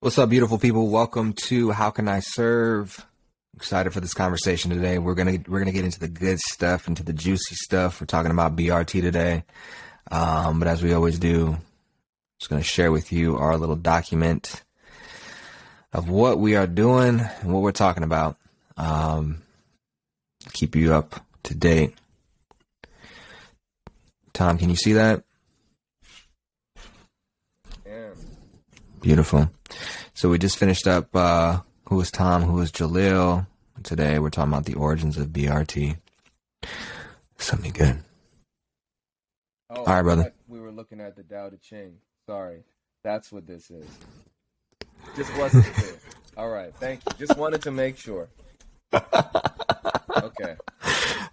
What's up, beautiful people? Welcome to How Can I Serve? Excited for this conversation today. We're gonna we're gonna get into the good stuff, into the juicy stuff. We're talking about BRT today, um, but as we always do, I'm just gonna share with you our little document of what we are doing and what we're talking about. Um, keep you up to date. Tom, can you see that? Beautiful. So we just finished up uh who was Tom, who was Jalil. Today we're talking about the origins of BRT. Something good. Oh, All right, brother. We were looking at the Tao Te Ching. Sorry. That's what this is. Just wasn't clear. All right. Thank you. Just wanted to make sure. Okay.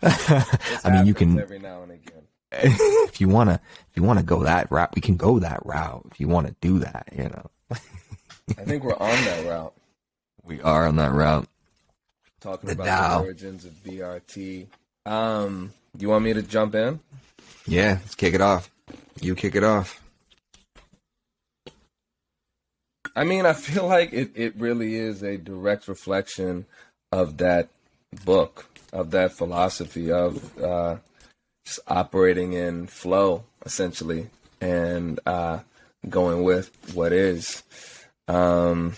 I mean, you can every now and again. if you wanna if you wanna go that route, we can go that route. If you wanna do that, you know. I think we're on that route. We are on that route. Talking The about Tao. the origins of BRT. Um, you want me to jump in? Yeah, let's kick it off. You kick it off. I mean, I feel like it, it really is a direct reflection of that book, of that philosophy of uh, just operating in flow, essentially, and uh, going with what is. Um,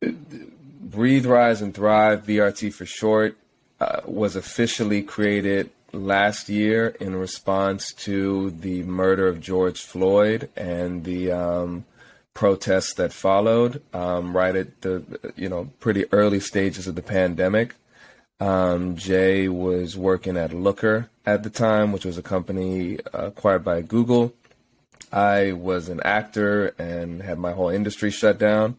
Breathe, Rise, and Thrive, BRT for short, uh, was officially created last year in response to the murder of George Floyd and the um, protests that followed um, right at the you know pretty early stages of the pandemic. Um, Jay was working at Looker at the time, which was a company uh, acquired by Google. I was an actor and had my whole industry shut down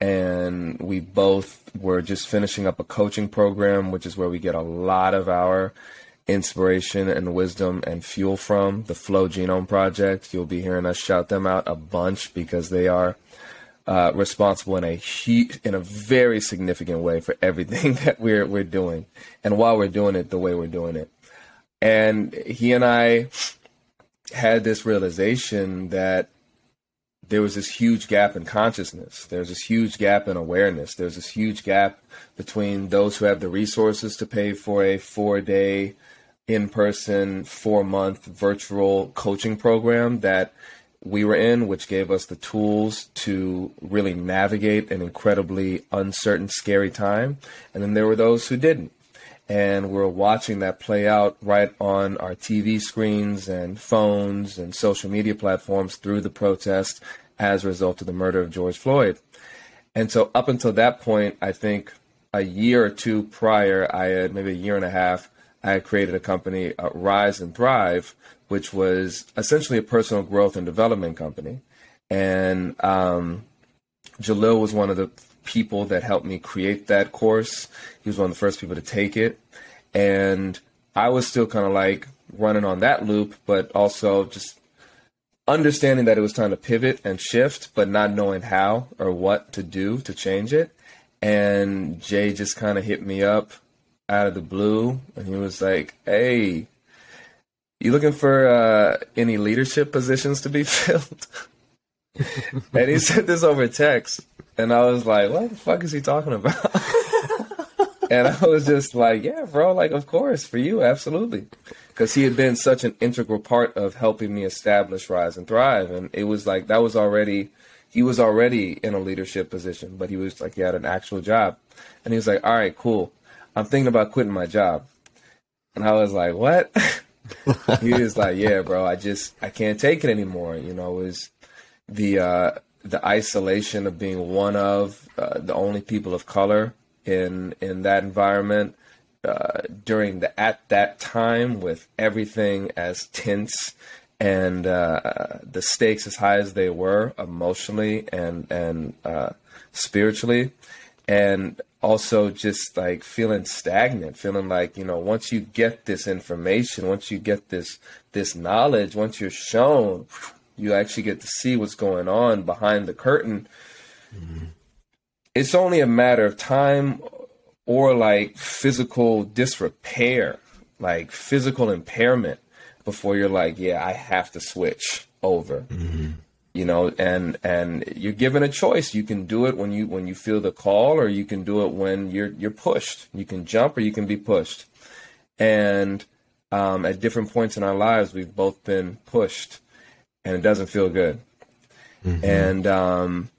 and we both were just finishing up a coaching program, which is where we get a lot of our inspiration and wisdom and fuel from the Flow Genome Project. You'll be hearing us shout them out a bunch because they are uh, responsible in a huge, in a very significant way for everything that we're we're doing, and while we're doing it, the way we're doing it. And he and I had this realization that there was this huge gap in consciousness. There's this huge gap in awareness. There's this huge gap between those who have the resources to pay for a four day, in person, four month virtual coaching program that we were in, which gave us the tools to really navigate an incredibly uncertain, scary time. And then there were those who didn't. And we're watching that play out right on our TV screens and phones and social media platforms through the protest as a result of the murder of George Floyd. And so, up until that point, I think a year or two prior, I had maybe a year and a half, I had created a company, uh, Rise and Thrive, which was essentially a personal growth and development company. And um, Jalil was one of the people that helped me create that course. He was one of the first people to take it. And I was still kind of like running on that loop, but also just understanding that it was time to pivot and shift, but not knowing how or what to do to change it. And Jay just kind of hit me up out of the blue and he was like, Hey, you looking for uh, any leadership positions to be filled? and he said this over text. And I was like, what the fuck is he talking about? and I was just like, yeah, bro, like, of course, for you, absolutely. Because he had been such an integral part of helping me establish Rise and Thrive. And it was like, that was already, he was already in a leadership position, but he was like, he had an actual job. And he was like, all right, cool. I'm thinking about quitting my job. And I was like, what? he was like, yeah, bro, I just, I can't take it anymore. You know, was the, uh, the isolation of being one of uh, the only people of color in in that environment uh, during the at that time with everything as tense and uh, the stakes as high as they were emotionally and and uh, spiritually. And also just like feeling stagnant feeling like you know once you get this information once you get this this knowledge once you're shown you actually get to see what's going on behind the curtain it's only a matter of time or like physical disrepair like physical impairment before you're like yeah i have to switch over you know, and and you're given a choice. You can do it when you when you feel the call, or you can do it when you're you're pushed. You can jump, or you can be pushed. And um, at different points in our lives, we've both been pushed, and it doesn't feel good. Mm-hmm. And um,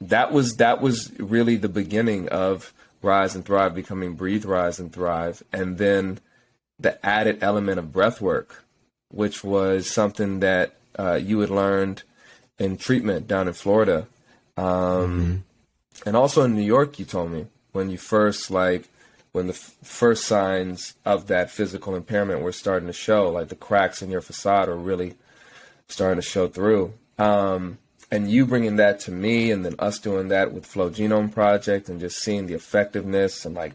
that was that was really the beginning of Rise and Thrive becoming Breathe, Rise and Thrive, and then the added element of breath work, which was something that uh, you had learned in treatment down in Florida, um, mm-hmm. and also in New York. You told me when you first like when the f- first signs of that physical impairment were starting to show, like the cracks in your facade are really starting to show through. Um, and you bringing that to me, and then us doing that with Flow Genome Project, and just seeing the effectiveness and like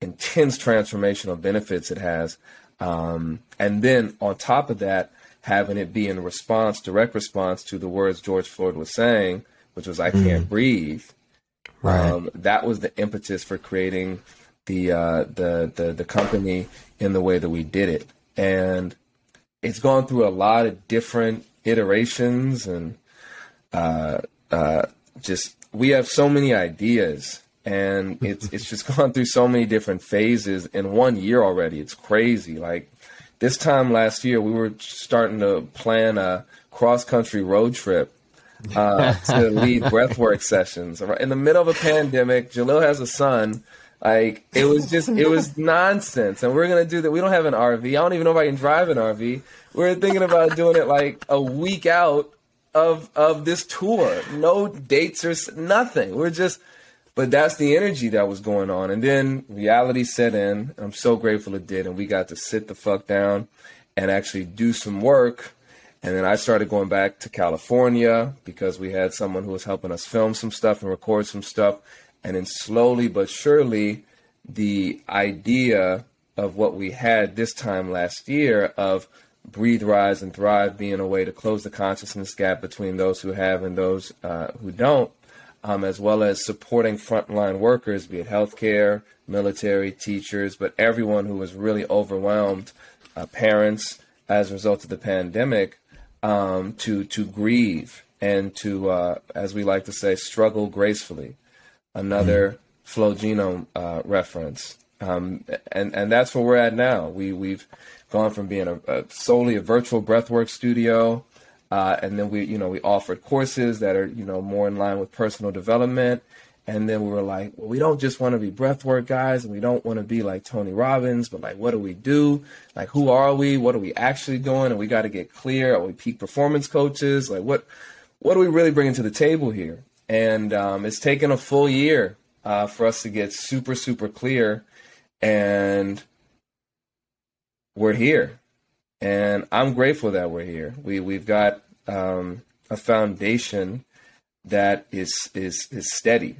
intense transformational benefits it has. Um, and then on top of that, having it be in response, direct response to the words George Floyd was saying, which was "I mm. can't breathe." Right. Um, that was the impetus for creating the, uh, the the the company in the way that we did it, and it's gone through a lot of different iterations and uh, uh, just we have so many ideas and it's it's just gone through so many different phases in one year already. It's crazy. Like this time last year, we were starting to plan a cross country road trip uh, to lead breathwork sessions in the middle of a pandemic. Jalil has a son. Like it was just it was nonsense, and we're gonna do that. We don't have an RV. I don't even know if I can drive an RV. We're thinking about doing it like a week out of of this tour. No dates or nothing. We're just but that's the energy that was going on. And then reality set in. I'm so grateful it did. And we got to sit the fuck down and actually do some work. And then I started going back to California because we had someone who was helping us film some stuff and record some stuff. And then slowly but surely, the idea of what we had this time last year of breathe, rise, and thrive being a way to close the consciousness gap between those who have and those uh, who don't um, as well as supporting frontline workers, be it healthcare, military, teachers, but everyone who was really overwhelmed, uh, parents as a result of the pandemic, um, to to grieve and to, uh, as we like to say, struggle gracefully. Another mm-hmm. flow genome uh, reference, um, and and that's where we're at now. We we've gone from being a, a solely a virtual breathwork studio uh, and then we, you know, we offered courses that are, you know, more in line with personal development. And then we were like, well, we don't just want to be breathwork guys, and we don't want to be like Tony Robbins, but like, what do we do? Like, who are we? What are we actually doing? And we got to get clear. Are we peak performance coaches? Like, what, what are we really bringing to the table here? And um, it's taken a full year uh, for us to get super, super clear, and we're here and I'm grateful that we're here. We we've got um, a foundation that is is is steady.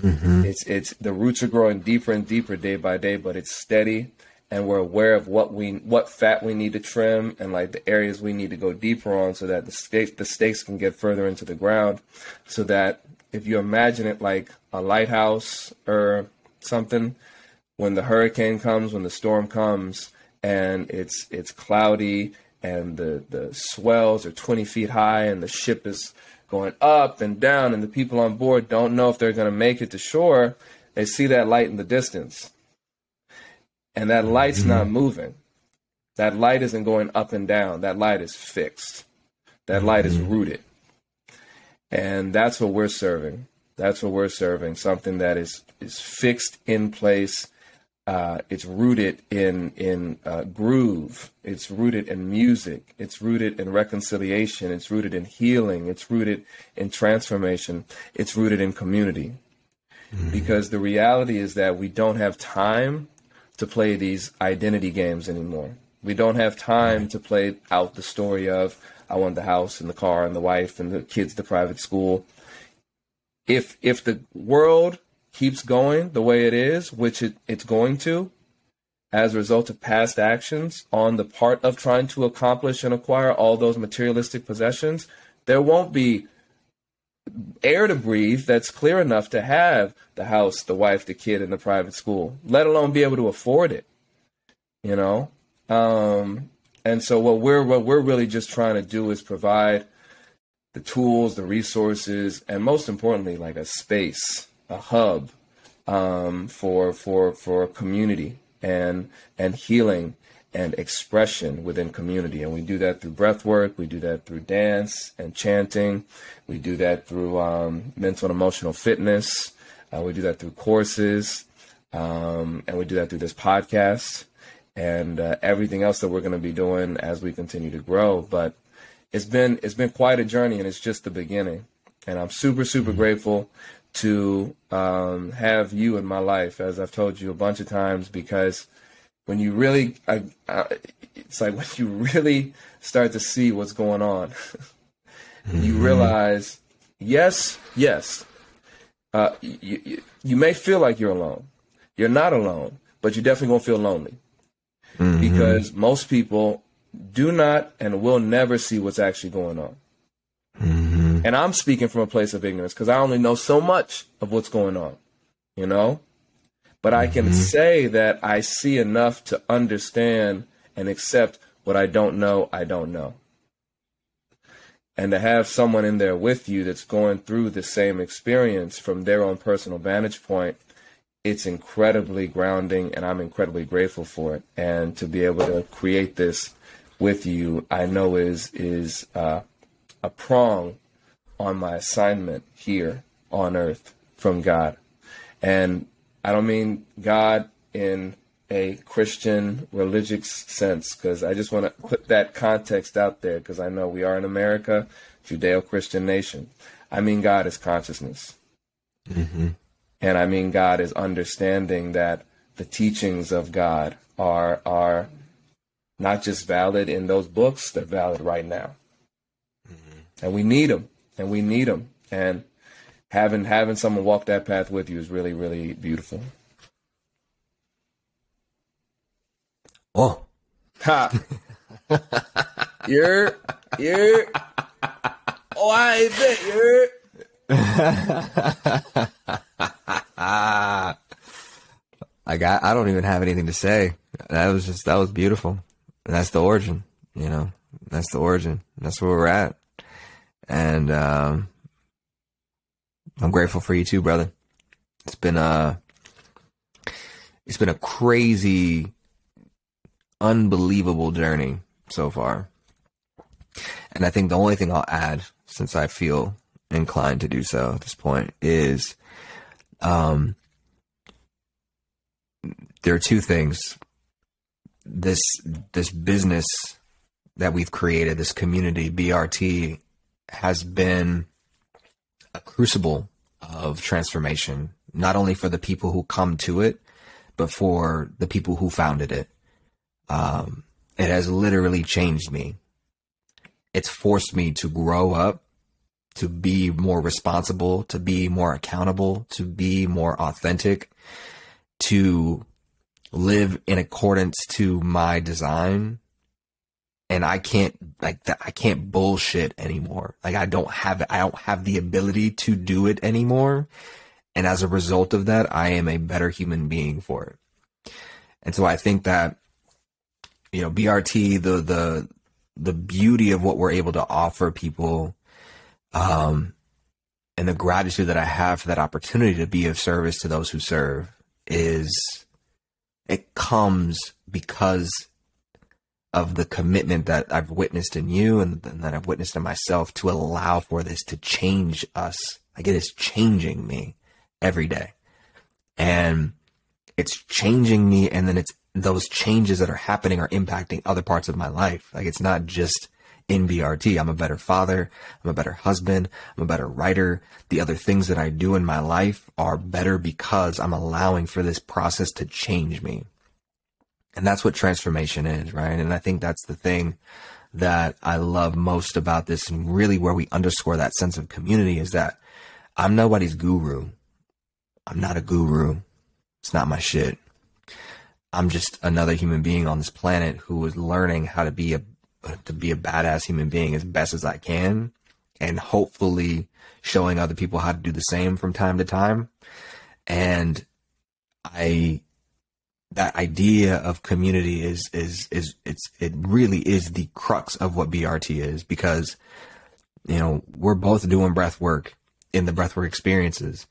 Mm-hmm. It's it's the roots are growing deeper and deeper day by day, but it's steady, and we're aware of what we what fat we need to trim and like the areas we need to go deeper on, so that the stakes the stakes can get further into the ground, so that if you imagine it like a lighthouse or something, when the hurricane comes, when the storm comes, and it's it's cloudy and the the swells are 20 feet high and the ship is going up and down and the people on board don't know if they're going to make it to shore they see that light in the distance and that light's mm-hmm. not moving that light isn't going up and down that light is fixed that light mm-hmm. is rooted and that's what we're serving that's what we're serving something that is is fixed in place uh, it's rooted in in uh, groove. It's rooted in music. It's rooted in reconciliation. It's rooted in healing. It's rooted in transformation. It's rooted in community. Mm-hmm. Because the reality is that we don't have time to play these identity games anymore. We don't have time to play out the story of I want the house and the car and the wife and the kids, the private school. If if the world keeps going the way it is, which it, it's going to, as a result of past actions on the part of trying to accomplish and acquire all those materialistic possessions, there won't be air to breathe that's clear enough to have the house, the wife, the kid, and the private school, let alone be able to afford it. You know? Um, and so what we're what we're really just trying to do is provide the tools, the resources, and most importantly, like a space, a hub um, for for for community and and healing and expression within community. And we do that through breath work. We do that through dance and chanting. We do that through um, mental and emotional fitness. Uh, we do that through courses. Um, and we do that through this podcast and uh, everything else that we're going to be doing as we continue to grow. But it's been it's been quite a journey, and it's just the beginning. And I'm super super mm-hmm. grateful to um, have you in my life, as I've told you a bunch of times, because when you really, I, I, it's like when you really start to see what's going on, mm-hmm. you realize, yes, yes, uh, you, you, you may feel like you're alone. You're not alone, but you definitely won't feel lonely mm-hmm. because most people do not and will never see what's actually going on. Mm-hmm. And I'm speaking from a place of ignorance because I only know so much of what's going on, you know? But I can mm-hmm. say that I see enough to understand and accept what I don't know, I don't know. And to have someone in there with you that's going through the same experience from their own personal vantage point, it's incredibly grounding and I'm incredibly grateful for it. And to be able to create this with you, I know is is uh, a prong on my assignment here on earth from God. And I don't mean God in a Christian religious sense, because I just want to put that context out there, because I know we are in America, Judeo Christian nation. I mean God is consciousness. Mm-hmm. And I mean God is understanding that the teachings of God are are not just valid in those books, they're valid right now. Mm-hmm. And we need them, and we need them. And having having someone walk that path with you is really really beautiful. Oh, ha! you're you're. Oh, I bet you're. I got. I don't even have anything to say. That was just. That was beautiful. And that's the origin. You know. That's the origin. That's where we're at. And um, I'm grateful for you too, brother. It's been a it's been a crazy, unbelievable journey so far. And I think the only thing I'll add, since I feel inclined to do so at this point, is um there are two things. This this business that we've created, this community, BRT, has been a crucible of transformation, not only for the people who come to it, but for the people who founded it. Um, it has literally changed me. It's forced me to grow up, to be more responsible, to be more accountable, to be more authentic, to live in accordance to my design and I can't like that. I can't bullshit anymore. Like I don't have I don't have the ability to do it anymore. And as a result of that, I am a better human being for it. And so I think that you know BRT the the the beauty of what we're able to offer people um and the gratitude that I have for that opportunity to be of service to those who serve is it comes because of the commitment that I've witnessed in you and, and, that I've witnessed in myself to allow for this to change us. Like it is changing me every day. And it's changing me. And then it's those changes that are happening are impacting other parts of my life. Like it's not just in BRT. I'm a better father. I'm a better husband. I'm a better writer. The other things that I do in my life are better because I'm allowing for this process to change me. And that's what transformation is, right? And I think that's the thing that I love most about this and really where we underscore that sense of community is that I'm nobody's guru. I'm not a guru. It's not my shit. I'm just another human being on this planet who is learning how to be a to be a badass human being as best as I can and hopefully showing other people how to do the same from time to time. And I that idea of community is is is it's it really is the crux of what BRT is because you know, we're both doing breath work in the breathwork experiences.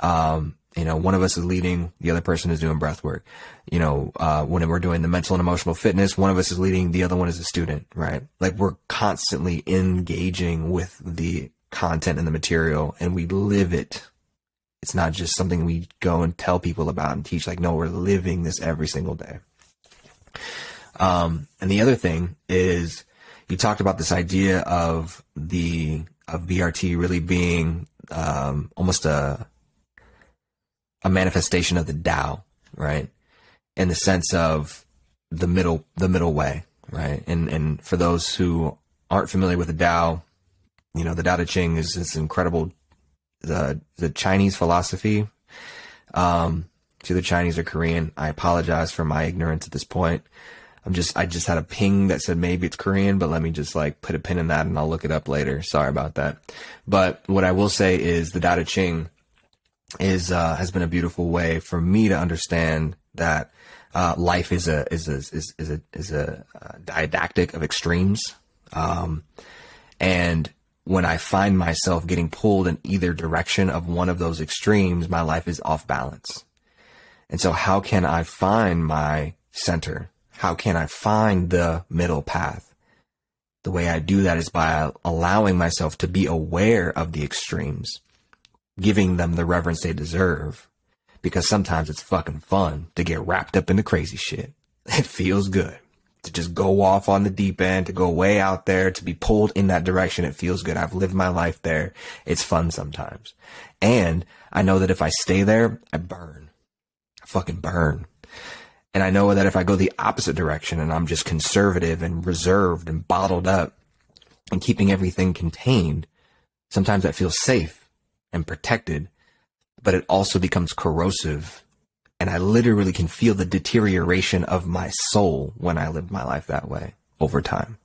Um, you know, one of us is leading, the other person is doing breath work. You know, uh, when we're doing the mental and emotional fitness, one of us is leading, the other one is a student, right? Like we're constantly engaging with the content and the material and we live it. It's not just something we go and tell people about and teach. Like, no, we're living this every single day. Um, and the other thing is you talked about this idea of the, of BRT really being, um, almost a, a manifestation of the Tao, right? In the sense of the middle, the middle way, right? And and for those who aren't familiar with the Tao, you know, the Tao Te Ching is this incredible, the the Chinese philosophy. Um, to the Chinese or Korean, I apologize for my ignorance at this point. I'm just, I just had a ping that said maybe it's Korean, but let me just like put a pin in that and I'll look it up later. Sorry about that. But what I will say is the Tao Te Ching is uh, has been a beautiful way for me to understand that uh, life is a is a is, is a is a uh, didactic of extremes, um, and when I find myself getting pulled in either direction of one of those extremes, my life is off balance. And so, how can I find my center? How can I find the middle path? The way I do that is by allowing myself to be aware of the extremes giving them the reverence they deserve because sometimes it's fucking fun to get wrapped up in the crazy shit. It feels good to just go off on the deep end, to go way out there, to be pulled in that direction. It feels good. I've lived my life there. It's fun sometimes. And I know that if I stay there, I burn. I fucking burn. And I know that if I go the opposite direction and I'm just conservative and reserved and bottled up and keeping everything contained, sometimes that feels safe and protected, but it also becomes corrosive. And I literally can feel the deterioration of my soul when I live my life that way over time.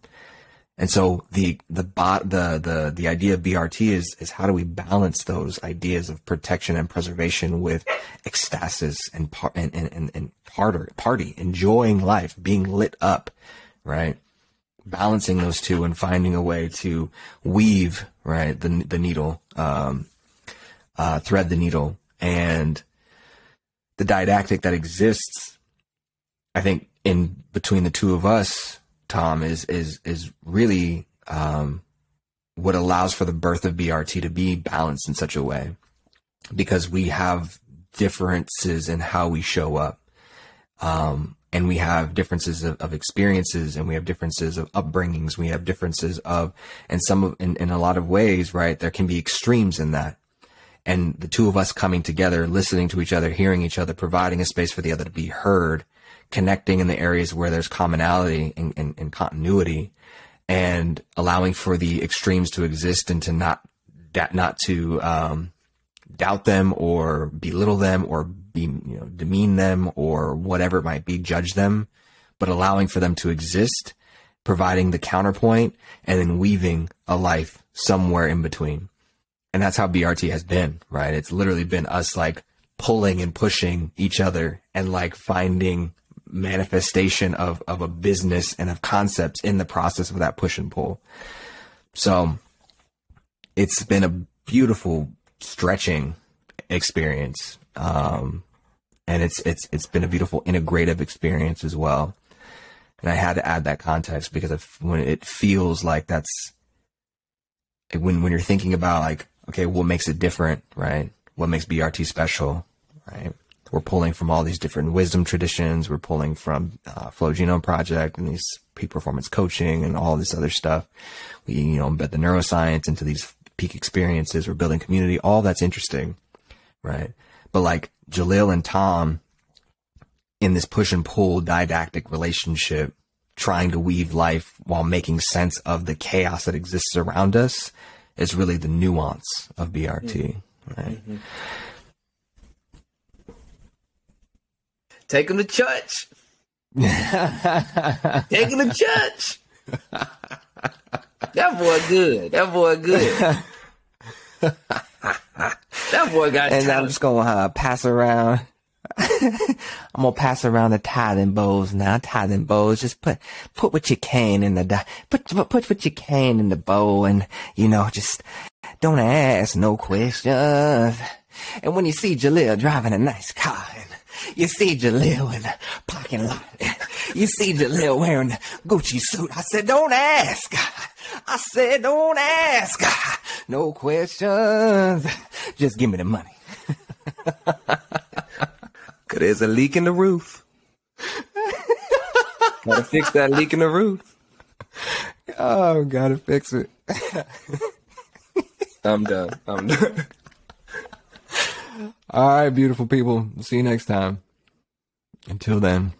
And so the the bot the the the idea of BRT is is how do we balance those ideas of protection and preservation with ecstasis and par- and and and, and party party enjoying life being lit up, right? Balancing those two and finding a way to weave right the the needle um, uh, thread the needle and the didactic that exists, I think in between the two of us, Tom, is is is really um, what allows for the birth of BRT to be balanced in such a way, because we have differences in how we show up, um, and we have differences of, of, experiences, and we have differences of upbringings, we have differences of, and some of, in, in a lot of ways, right? There can be extremes in that, and the two of us coming together, listening to each other, hearing each other, providing a space for the other to be heard, connecting in the areas where there's commonality and, and, and continuity, and allowing for the extremes to exist and to not not to um, doubt them or belittle them or be you know demean them or whatever it might be, judge them, but allowing for them to exist, providing the counterpoint, and then weaving a life somewhere in between and that's how BRT has been, right? It's literally been us like pulling and pushing each other and like finding manifestation of, of a business and of concepts in the process of that push and pull. So it's been a beautiful stretching experience. Um, and it's, it's, it's been a beautiful integrative experience as well. And I had to add that context because if, when it feels like that's when, when you're thinking about like okay, what makes it different, right? What makes BRT special, right? We're pulling from all these different wisdom traditions. We're pulling from uh, Flow Genome Project and these peak performance coaching and all this other stuff. We, you know, embed the neuroscience into these peak experiences. We're building community. All that's interesting, right? But like Jalil and Tom in this push and pull didactic relationship, trying to weave life while making sense of the chaos that exists around us is really the nuance of BRT, mm-hmm. right? Mm-hmm. Take him to church. Take him to church. that boy good. That boy good. that boy got. And I'm just gonna uh, pass around. I'm gonna pass around the tithing bowls now. Tithing bowls. Just put put what you can in the put put what you can in the bowl, and you know, just don't ask no questions. And when you see Jaleel driving a nice car, and you see Jaleel in the parking lot, you see Jaleel wearing a Gucci suit, I said, don't ask. I said, don't ask. No questions. Just give me the money. Cause there's a leak in the roof. Gotta fix that leak in the roof. Oh, gotta fix it. I'm done. I'm done. All right, beautiful people. See you next time. Until then.